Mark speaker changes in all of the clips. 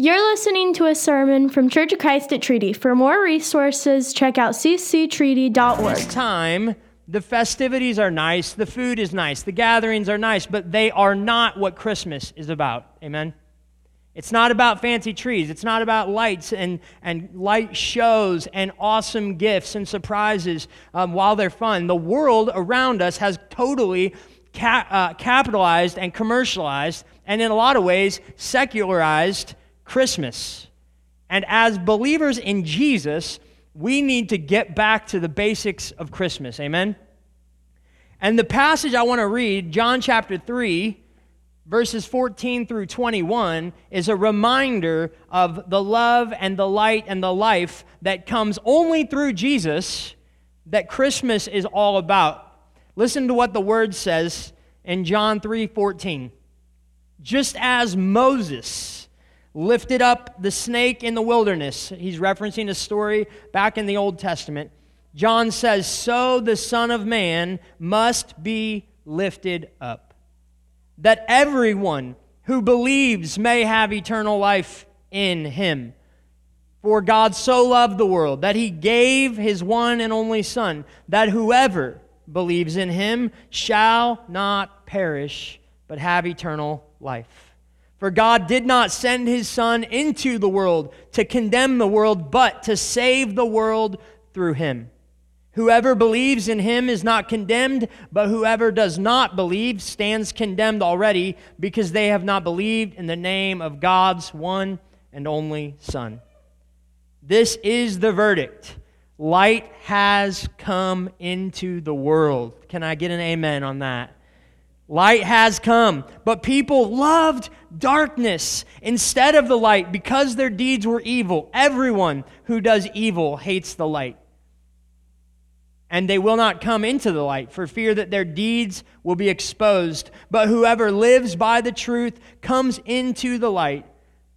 Speaker 1: You're listening to a sermon from Church of Christ at Treaty. For more resources, check out cctreaty.org.
Speaker 2: This time, the festivities are nice, the food is nice, the gatherings are nice, but they are not what Christmas is about. Amen? It's not about fancy trees. It's not about lights and, and light shows and awesome gifts and surprises um, while they're fun. The world around us has totally uh, capitalized and commercialized, and in a lot of ways, secularized Christmas. And as believers in Jesus, we need to get back to the basics of Christmas. Amen? And the passage I want to read, John chapter 3, verses 14 through 21 is a reminder of the love and the light and the life that comes only through Jesus that Christmas is all about. Listen to what the word says in John 3:14. Just as Moses lifted up the snake in the wilderness, he's referencing a story back in the Old Testament. John says, "So the Son of man must be lifted up." that everyone who believes may have eternal life in him. For God so loved the world that he gave his one and only Son, that whoever believes in him shall not perish, but have eternal life. For God did not send his Son into the world to condemn the world, but to save the world through him. Whoever believes in him is not condemned, but whoever does not believe stands condemned already because they have not believed in the name of God's one and only Son. This is the verdict. Light has come into the world. Can I get an amen on that? Light has come, but people loved darkness instead of the light because their deeds were evil. Everyone who does evil hates the light and they will not come into the light for fear that their deeds will be exposed. But whoever lives by the truth comes into the light,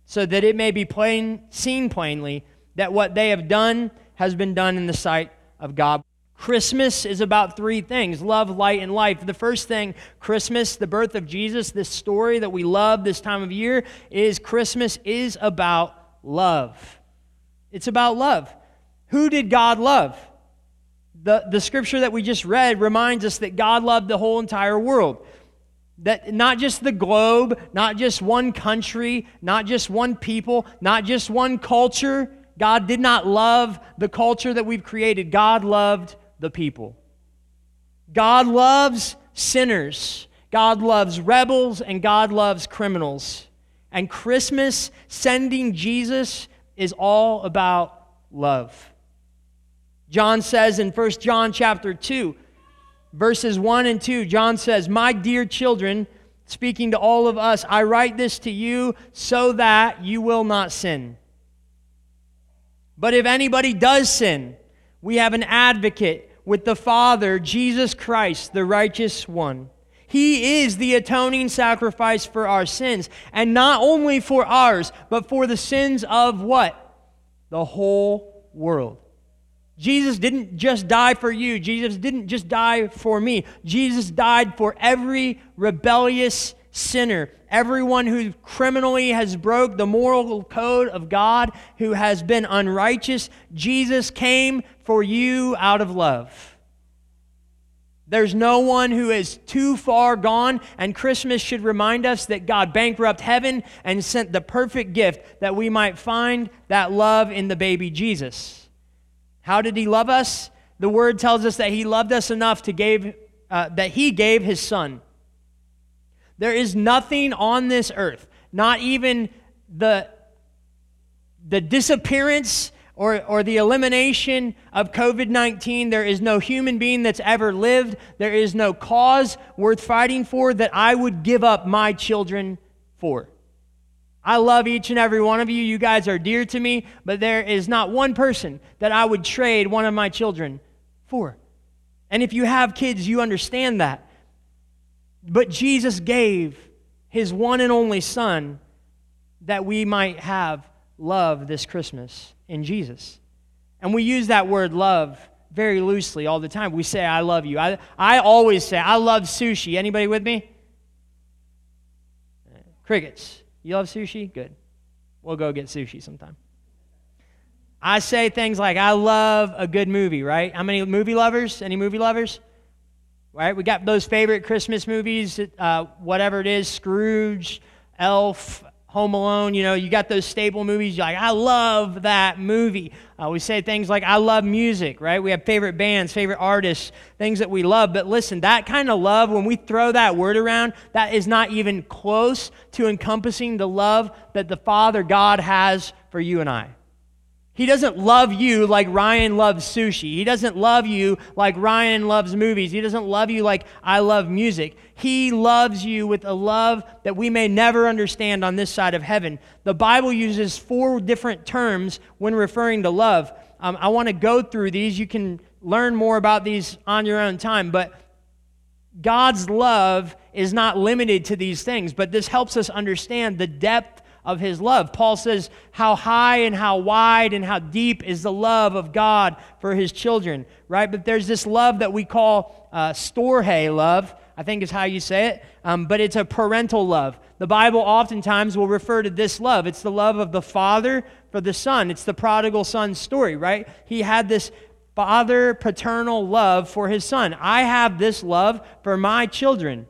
Speaker 2: so that it may be plain, seen plainly that what they have done has been done in the sight of God. Christmas is about three things love, light, and life. The first thing, Christmas, the birth of Jesus, this story that we love this time of year, is Christmas is about love. It's about love. Who did God love? the, the scripture that we just read reminds us that God loved the whole entire world. That not just the globe, not just one country, not just one people, not just one culture. God did not love the culture that we've created. God loved the people. God loves sinners. God loves rebels and God loves criminals. And Christmas, sending Jesus, is all about love. John says in 1 John chapter 2, verses 1 and 2, John says, My dear children, speaking to all of us, I write this to you so that you will not sin. But if anybody does sin, we have an advocate with the Father, Jesus Christ, the righteous one. He is the atoning sacrifice for our sins, and not only for ours, but for the sins of what? The whole world. Jesus didn't just die for you. Jesus didn't just die for me. Jesus died for every rebellious sinner, everyone who criminally has broke the moral code of God, who has been unrighteous. Jesus came for you out of love. There's no one who is too far gone, and Christmas should remind us that God bankrupted heaven and sent the perfect gift that we might find that love in the baby Jesus. How did he love us? The word tells us that he loved us enough to give, uh, that he gave his son. There is nothing on this earth, not even the, the disappearance or, or the elimination of COVID 19. There is no human being that's ever lived. There is no cause worth fighting for that I would give up my children for. I love each and every one of you. You guys are dear to me, but there is not one person that I would trade one of my children for. And if you have kids, you understand that. But Jesus gave his one and only Son that we might have love this Christmas in Jesus. And we use that word love very loosely all the time. We say, I love you. I, I always say, I love sushi. Anybody with me? Crickets. You love sushi? Good. we'll go get sushi sometime. I say things like, I love a good movie, right? How many movie lovers? Any movie lovers? Right? We got those favorite Christmas movies, uh, whatever it is Scrooge, Elf, Home Alone, you know, you got those staple movies. You're like, I love that movie. Uh, we say things like, I love music, right? We have favorite bands, favorite artists, things that we love. But listen, that kind of love, when we throw that word around, that is not even close to encompassing the love that the Father God has for you and I. He doesn't love you like Ryan loves sushi. He doesn't love you like Ryan loves movies. He doesn't love you like I love music. He loves you with a love that we may never understand on this side of heaven. The Bible uses four different terms when referring to love. Um, I want to go through these. You can learn more about these on your own time, but God's love is not limited to these things, but this helps us understand the depth of his love. Paul says, How high and how wide and how deep is the love of God for his children, right? But there's this love that we call uh, storge love, I think is how you say it, um, but it's a parental love. The Bible oftentimes will refer to this love. It's the love of the father for the son. It's the prodigal son story, right? He had this father paternal love for his son. I have this love for my children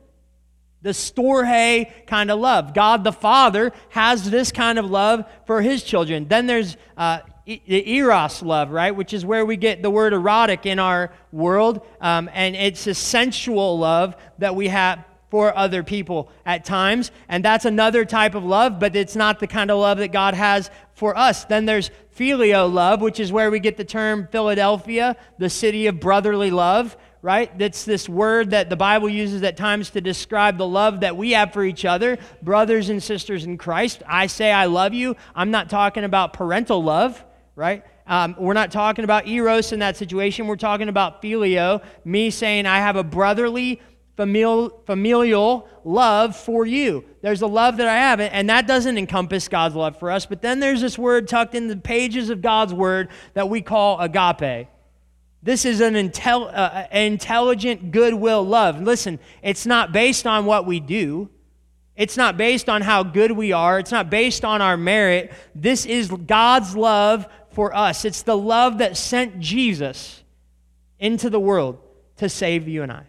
Speaker 2: the storge kind of love. God the Father has this kind of love for his children. Then there's uh, the eros love, right, which is where we get the word erotic in our world. Um, and it's a sensual love that we have for other people at times. And that's another type of love, but it's not the kind of love that God has for us. Then there's phileo love, which is where we get the term Philadelphia, the city of brotherly love right? That's this word that the Bible uses at times to describe the love that we have for each other, brothers and sisters in Christ. I say I love you. I'm not talking about parental love, right? Um, we're not talking about eros in that situation. We're talking about phileo, me saying I have a brotherly, familial, familial love for you. There's a love that I have, and that doesn't encompass God's love for us. But then there's this word tucked in the pages of God's word that we call agape. This is an intel, uh, intelligent goodwill love. Listen, it's not based on what we do. It's not based on how good we are. It's not based on our merit. This is God's love for us. It's the love that sent Jesus into the world to save you and I.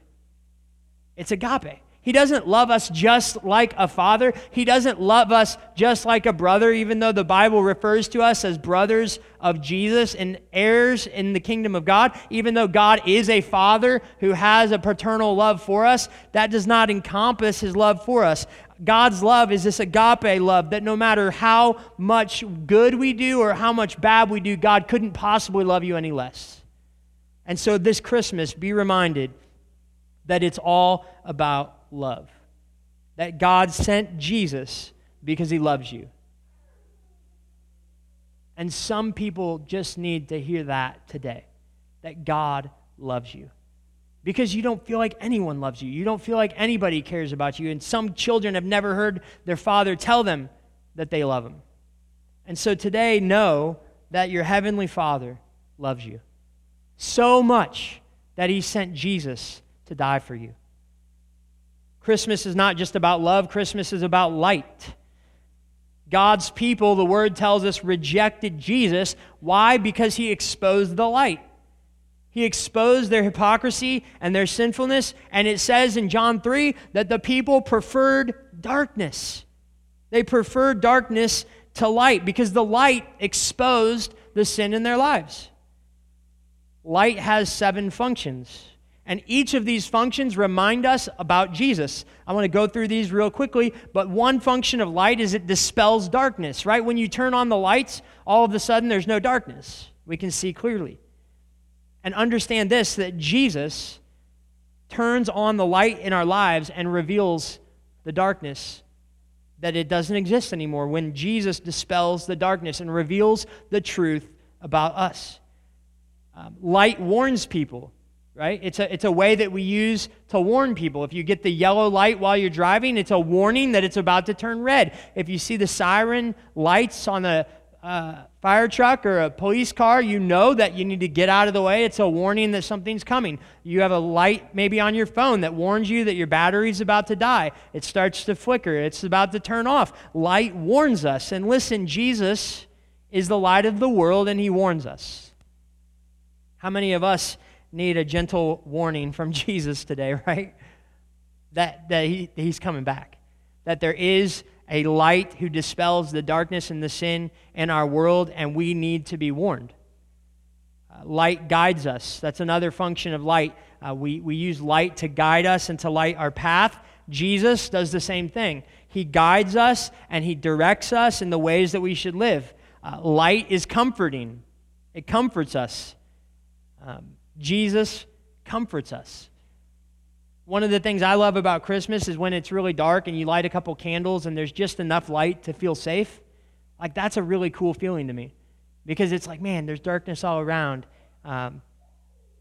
Speaker 2: It's agape. He doesn't love us just like a father. He doesn't love us just like a brother, even though the Bible refers to us as brothers of Jesus and heirs in the kingdom of God. Even though God is a father who has a paternal love for us, that does not encompass his love for us. God's love is this agape love that no matter how much good we do or how much bad we do, God couldn't possibly love you any less. And so this Christmas, be reminded that it's all about love. That God sent Jesus because he loves you. And some people just need to hear that today that God loves you. Because you don't feel like anyone loves you. You don't feel like anybody cares about you. And some children have never heard their father tell them that they love them. And so today, know that your heavenly Father loves you so much that he sent Jesus to die for you. Christmas is not just about love, Christmas is about light. God's people, the word tells us, rejected Jesus. Why? Because he exposed the light. He exposed their hypocrisy and their sinfulness. And it says in John 3 that the people preferred darkness. They preferred darkness to light because the light exposed the sin in their lives. Light has seven functions. And each of these functions remind us about Jesus. I want to go through these real quickly, but one function of light is it dispels darkness, right? When you turn on the lights, all of a sudden there's no darkness. We can see clearly. And understand this that Jesus turns on the light in our lives and reveals the darkness that it doesn't exist anymore when Jesus dispels the darkness and reveals the truth about us. Um, light warns people right? It's a, it's a way that we use to warn people. If you get the yellow light while you're driving, it's a warning that it's about to turn red. If you see the siren lights on a uh, fire truck or a police car, you know that you need to get out of the way. It's a warning that something's coming. You have a light maybe on your phone that warns you that your battery's about to die. It starts to flicker, it's about to turn off. Light warns us. And listen, Jesus is the light of the world and he warns us. How many of us need a gentle warning from Jesus today, right? That, that he, he's coming back. That there is a light who dispels the darkness and the sin in our world, and we need to be warned. Uh, light guides us. That's another function of light. Uh, we, we use light to guide us and to light our path. Jesus does the same thing. He guides us and he directs us in the ways that we should live. Uh, light is comforting, it comforts us. Um, Jesus comforts us. One of the things I love about Christmas is when it's really dark and you light a couple candles and there's just enough light to feel safe. Like, that's a really cool feeling to me because it's like, man, there's darkness all around, um,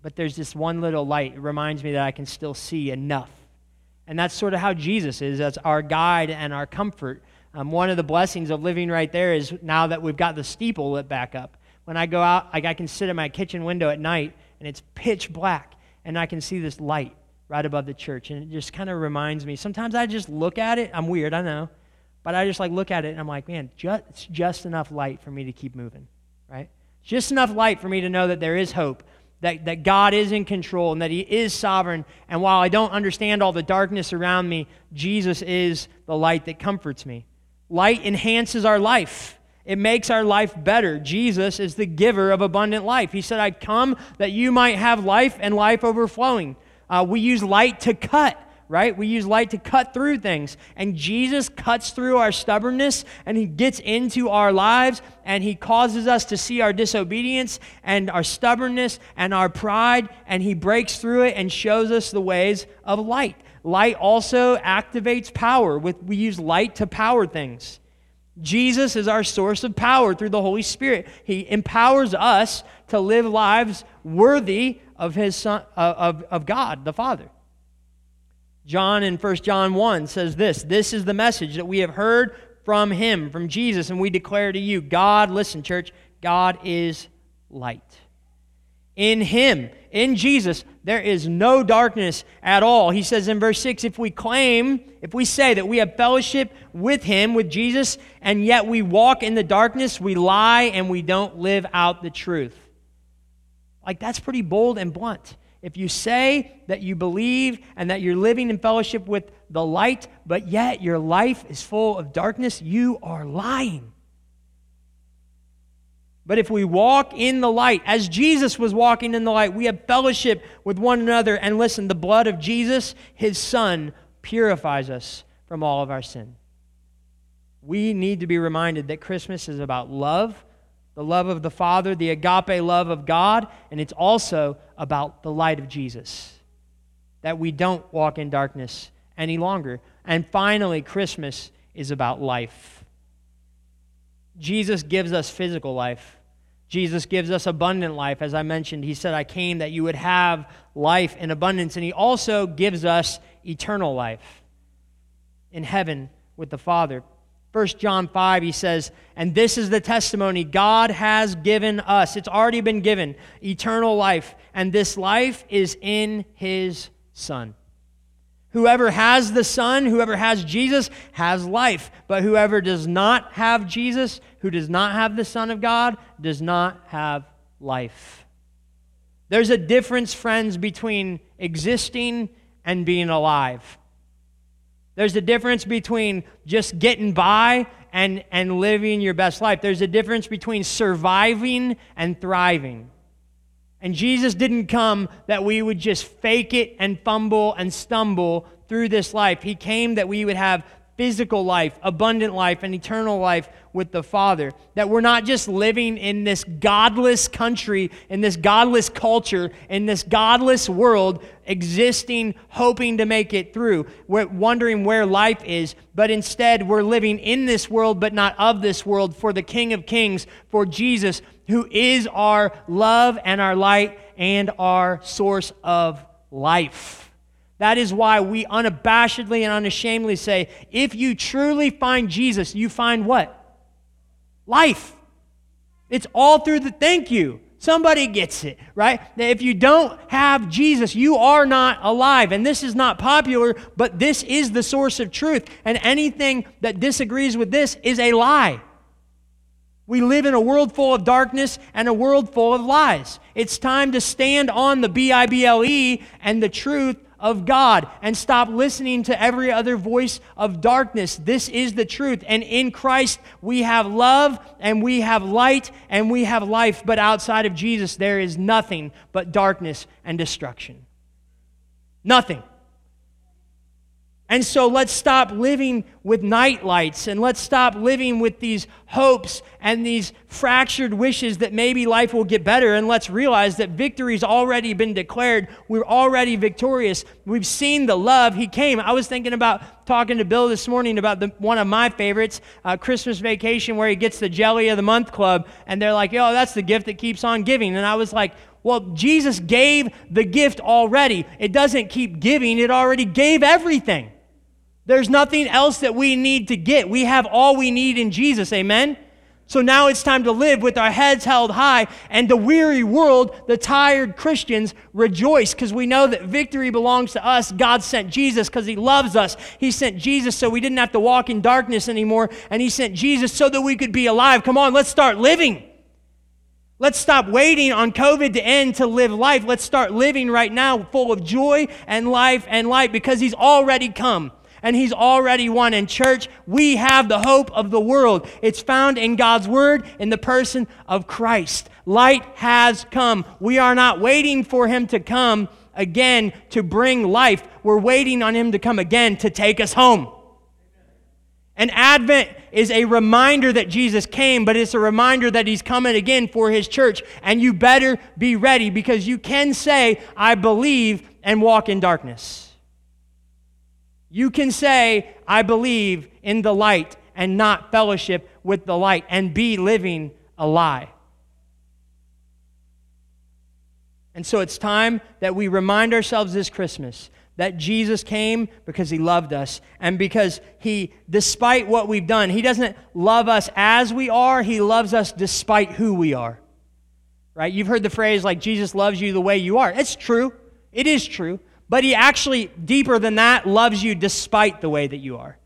Speaker 2: but there's this one little light. It reminds me that I can still see enough. And that's sort of how Jesus is as our guide and our comfort. Um, one of the blessings of living right there is now that we've got the steeple lit back up. When I go out, like I can sit at my kitchen window at night and it's pitch black and I can see this light right above the church. And it just kind of reminds me. Sometimes I just look at it. I'm weird, I know. But I just like look at it and I'm like, man, just, it's just enough light for me to keep moving, right? Just enough light for me to know that there is hope, that, that God is in control and that He is sovereign. And while I don't understand all the darkness around me, Jesus is the light that comforts me. Light enhances our life. It makes our life better. Jesus is the giver of abundant life. He said, I've come that you might have life and life overflowing. Uh, we use light to cut, right? We use light to cut through things. And Jesus cuts through our stubbornness and he gets into our lives and he causes us to see our disobedience and our stubbornness and our pride and he breaks through it and shows us the ways of light. Light also activates power. With, we use light to power things. Jesus is our source of power through the Holy Spirit. He empowers us to live lives worthy of his son, uh, of, of God the Father. John in 1 John 1 says this This is the message that we have heard from him, from Jesus, and we declare to you God, listen, church, God is light. In him, in Jesus, there is no darkness at all. He says in verse 6 if we claim, if we say that we have fellowship with him, with Jesus, and yet we walk in the darkness, we lie and we don't live out the truth. Like, that's pretty bold and blunt. If you say that you believe and that you're living in fellowship with the light, but yet your life is full of darkness, you are lying. But if we walk in the light, as Jesus was walking in the light, we have fellowship with one another. And listen, the blood of Jesus, his son, purifies us from all of our sin. We need to be reminded that Christmas is about love the love of the Father, the agape love of God, and it's also about the light of Jesus. That we don't walk in darkness any longer. And finally, Christmas is about life. Jesus gives us physical life. Jesus gives us abundant life. As I mentioned, he said, I came that you would have life in abundance. And he also gives us eternal life in heaven with the Father. 1 John 5, he says, And this is the testimony God has given us. It's already been given eternal life, and this life is in his Son. Whoever has the Son, whoever has Jesus, has life. But whoever does not have Jesus, who does not have the Son of God, does not have life. There's a difference, friends, between existing and being alive. There's a difference between just getting by and, and living your best life. There's a difference between surviving and thriving. And Jesus didn't come that we would just fake it and fumble and stumble through this life. He came that we would have physical life, abundant life, and eternal life with the Father. That we're not just living in this godless country, in this godless culture, in this godless world, existing, hoping to make it through, we're wondering where life is, but instead we're living in this world, but not of this world, for the King of Kings, for Jesus, who is our love and our light and our source of life. That is why we unabashedly and unashamedly say if you truly find Jesus, you find what? Life. It's all through the thank you. Somebody gets it, right? If you don't have Jesus, you are not alive. And this is not popular, but this is the source of truth. And anything that disagrees with this is a lie. We live in a world full of darkness and a world full of lies. It's time to stand on the B I B L E and the truth of God and stop listening to every other voice of darkness. This is the truth. And in Christ, we have love and we have light and we have life. But outside of Jesus, there is nothing but darkness and destruction. Nothing. And so let's stop living with night lights and let's stop living with these hopes and these fractured wishes that maybe life will get better. And let's realize that victory's already been declared. We're already victorious. We've seen the love. He came. I was thinking about talking to Bill this morning about the, one of my favorites, uh, Christmas Vacation, where he gets the Jelly of the Month Club. And they're like, yo, that's the gift that keeps on giving. And I was like, well, Jesus gave the gift already. It doesn't keep giving, it already gave everything. There's nothing else that we need to get. We have all we need in Jesus. Amen? So now it's time to live with our heads held high and the weary world, the tired Christians, rejoice because we know that victory belongs to us. God sent Jesus because He loves us. He sent Jesus so we didn't have to walk in darkness anymore, and He sent Jesus so that we could be alive. Come on, let's start living. Let's stop waiting on COVID to end to live life. Let's start living right now full of joy and life and light because He's already come and He's already won. In church, we have the hope of the world. It's found in God's Word in the person of Christ. Light has come. We are not waiting for Him to come again to bring life. We're waiting on Him to come again to take us home. And Advent is a reminder that Jesus came, but it's a reminder that He's coming again for His church. And you better be ready because you can say, I believe, and walk in darkness. You can say, I believe in the light and not fellowship with the light and be living a lie. And so it's time that we remind ourselves this Christmas that Jesus came because he loved us and because he, despite what we've done, he doesn't love us as we are, he loves us despite who we are. Right? You've heard the phrase like Jesus loves you the way you are. It's true. It is true. But he actually, deeper than that, loves you despite the way that you are.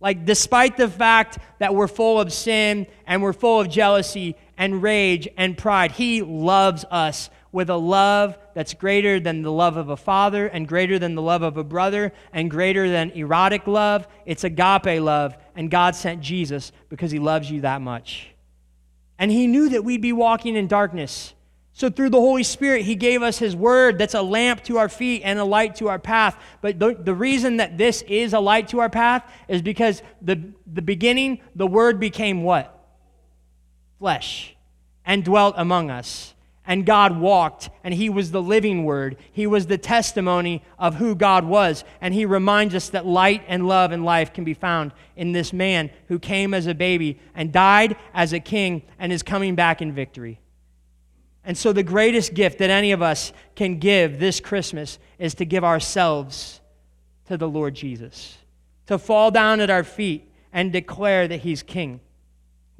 Speaker 2: Like, despite the fact that we're full of sin and we're full of jealousy and rage and pride, he loves us with a love that's greater than the love of a father and greater than the love of a brother and greater than erotic love. It's agape love. And God sent Jesus because he loves you that much. And he knew that we'd be walking in darkness. So, through the Holy Spirit, He gave us His Word that's a lamp to our feet and a light to our path. But the, the reason that this is a light to our path is because the, the beginning, the Word became what? Flesh and dwelt among us. And God walked, and He was the living Word. He was the testimony of who God was. And He reminds us that light and love and life can be found in this man who came as a baby and died as a king and is coming back in victory. And so, the greatest gift that any of us can give this Christmas is to give ourselves to the Lord Jesus, to fall down at our feet and declare that He's King.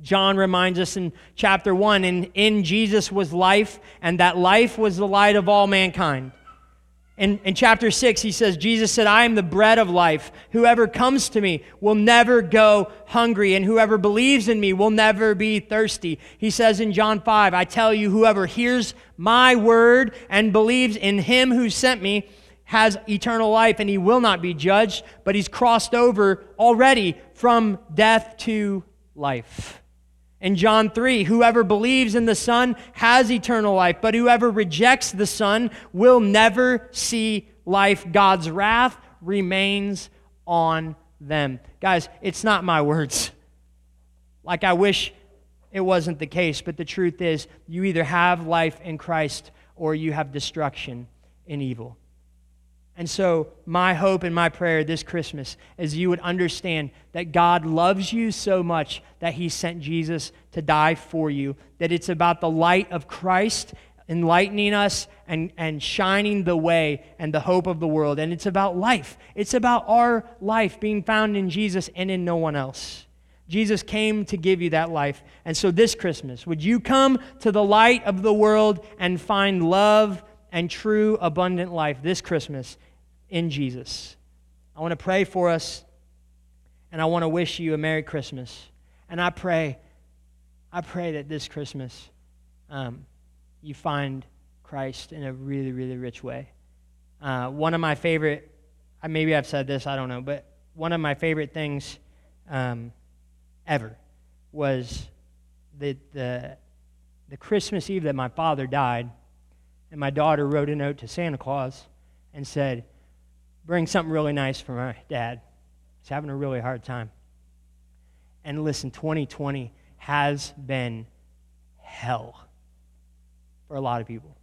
Speaker 2: John reminds us in chapter 1 in, in Jesus was life, and that life was the light of all mankind. In, in chapter 6, he says, Jesus said, I am the bread of life. Whoever comes to me will never go hungry, and whoever believes in me will never be thirsty. He says in John 5, I tell you, whoever hears my word and believes in him who sent me has eternal life, and he will not be judged, but he's crossed over already from death to life. In John 3, whoever believes in the Son has eternal life, but whoever rejects the Son will never see life. God's wrath remains on them. Guys, it's not my words. Like I wish it wasn't the case, but the truth is, you either have life in Christ or you have destruction in evil. And so, my hope and my prayer this Christmas is you would understand that God loves you so much that He sent Jesus to die for you, that it's about the light of Christ enlightening us and, and shining the way and the hope of the world. And it's about life, it's about our life being found in Jesus and in no one else. Jesus came to give you that life. And so this Christmas, would you come to the light of the world and find love and true abundant life this Christmas in Jesus? I want to pray for us, and I want to wish you a Merry Christmas. And I pray, I pray that this Christmas um, you find Christ in a really, really rich way. Uh, one of my favorite, maybe I've said this, I don't know, but one of my favorite things um, ever was the, the, the Christmas Eve that my father died, and my daughter wrote a note to Santa Claus and said, Bring something really nice for my dad. He's having a really hard time. And listen, 2020 has been hell for a lot of people.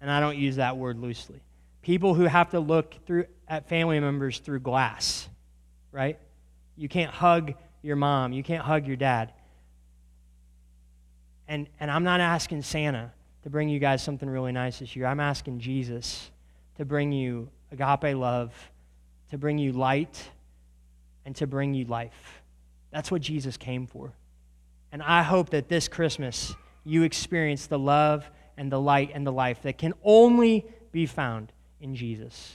Speaker 2: And I don't use that word loosely. People who have to look through at family members through glass, right? You can't hug your mom, you can't hug your dad. And, and I'm not asking Santa to bring you guys something really nice this year. I'm asking Jesus to bring you agape love, to bring you light, and to bring you life. That's what Jesus came for. And I hope that this Christmas you experience the love and the light and the life that can only be found in Jesus.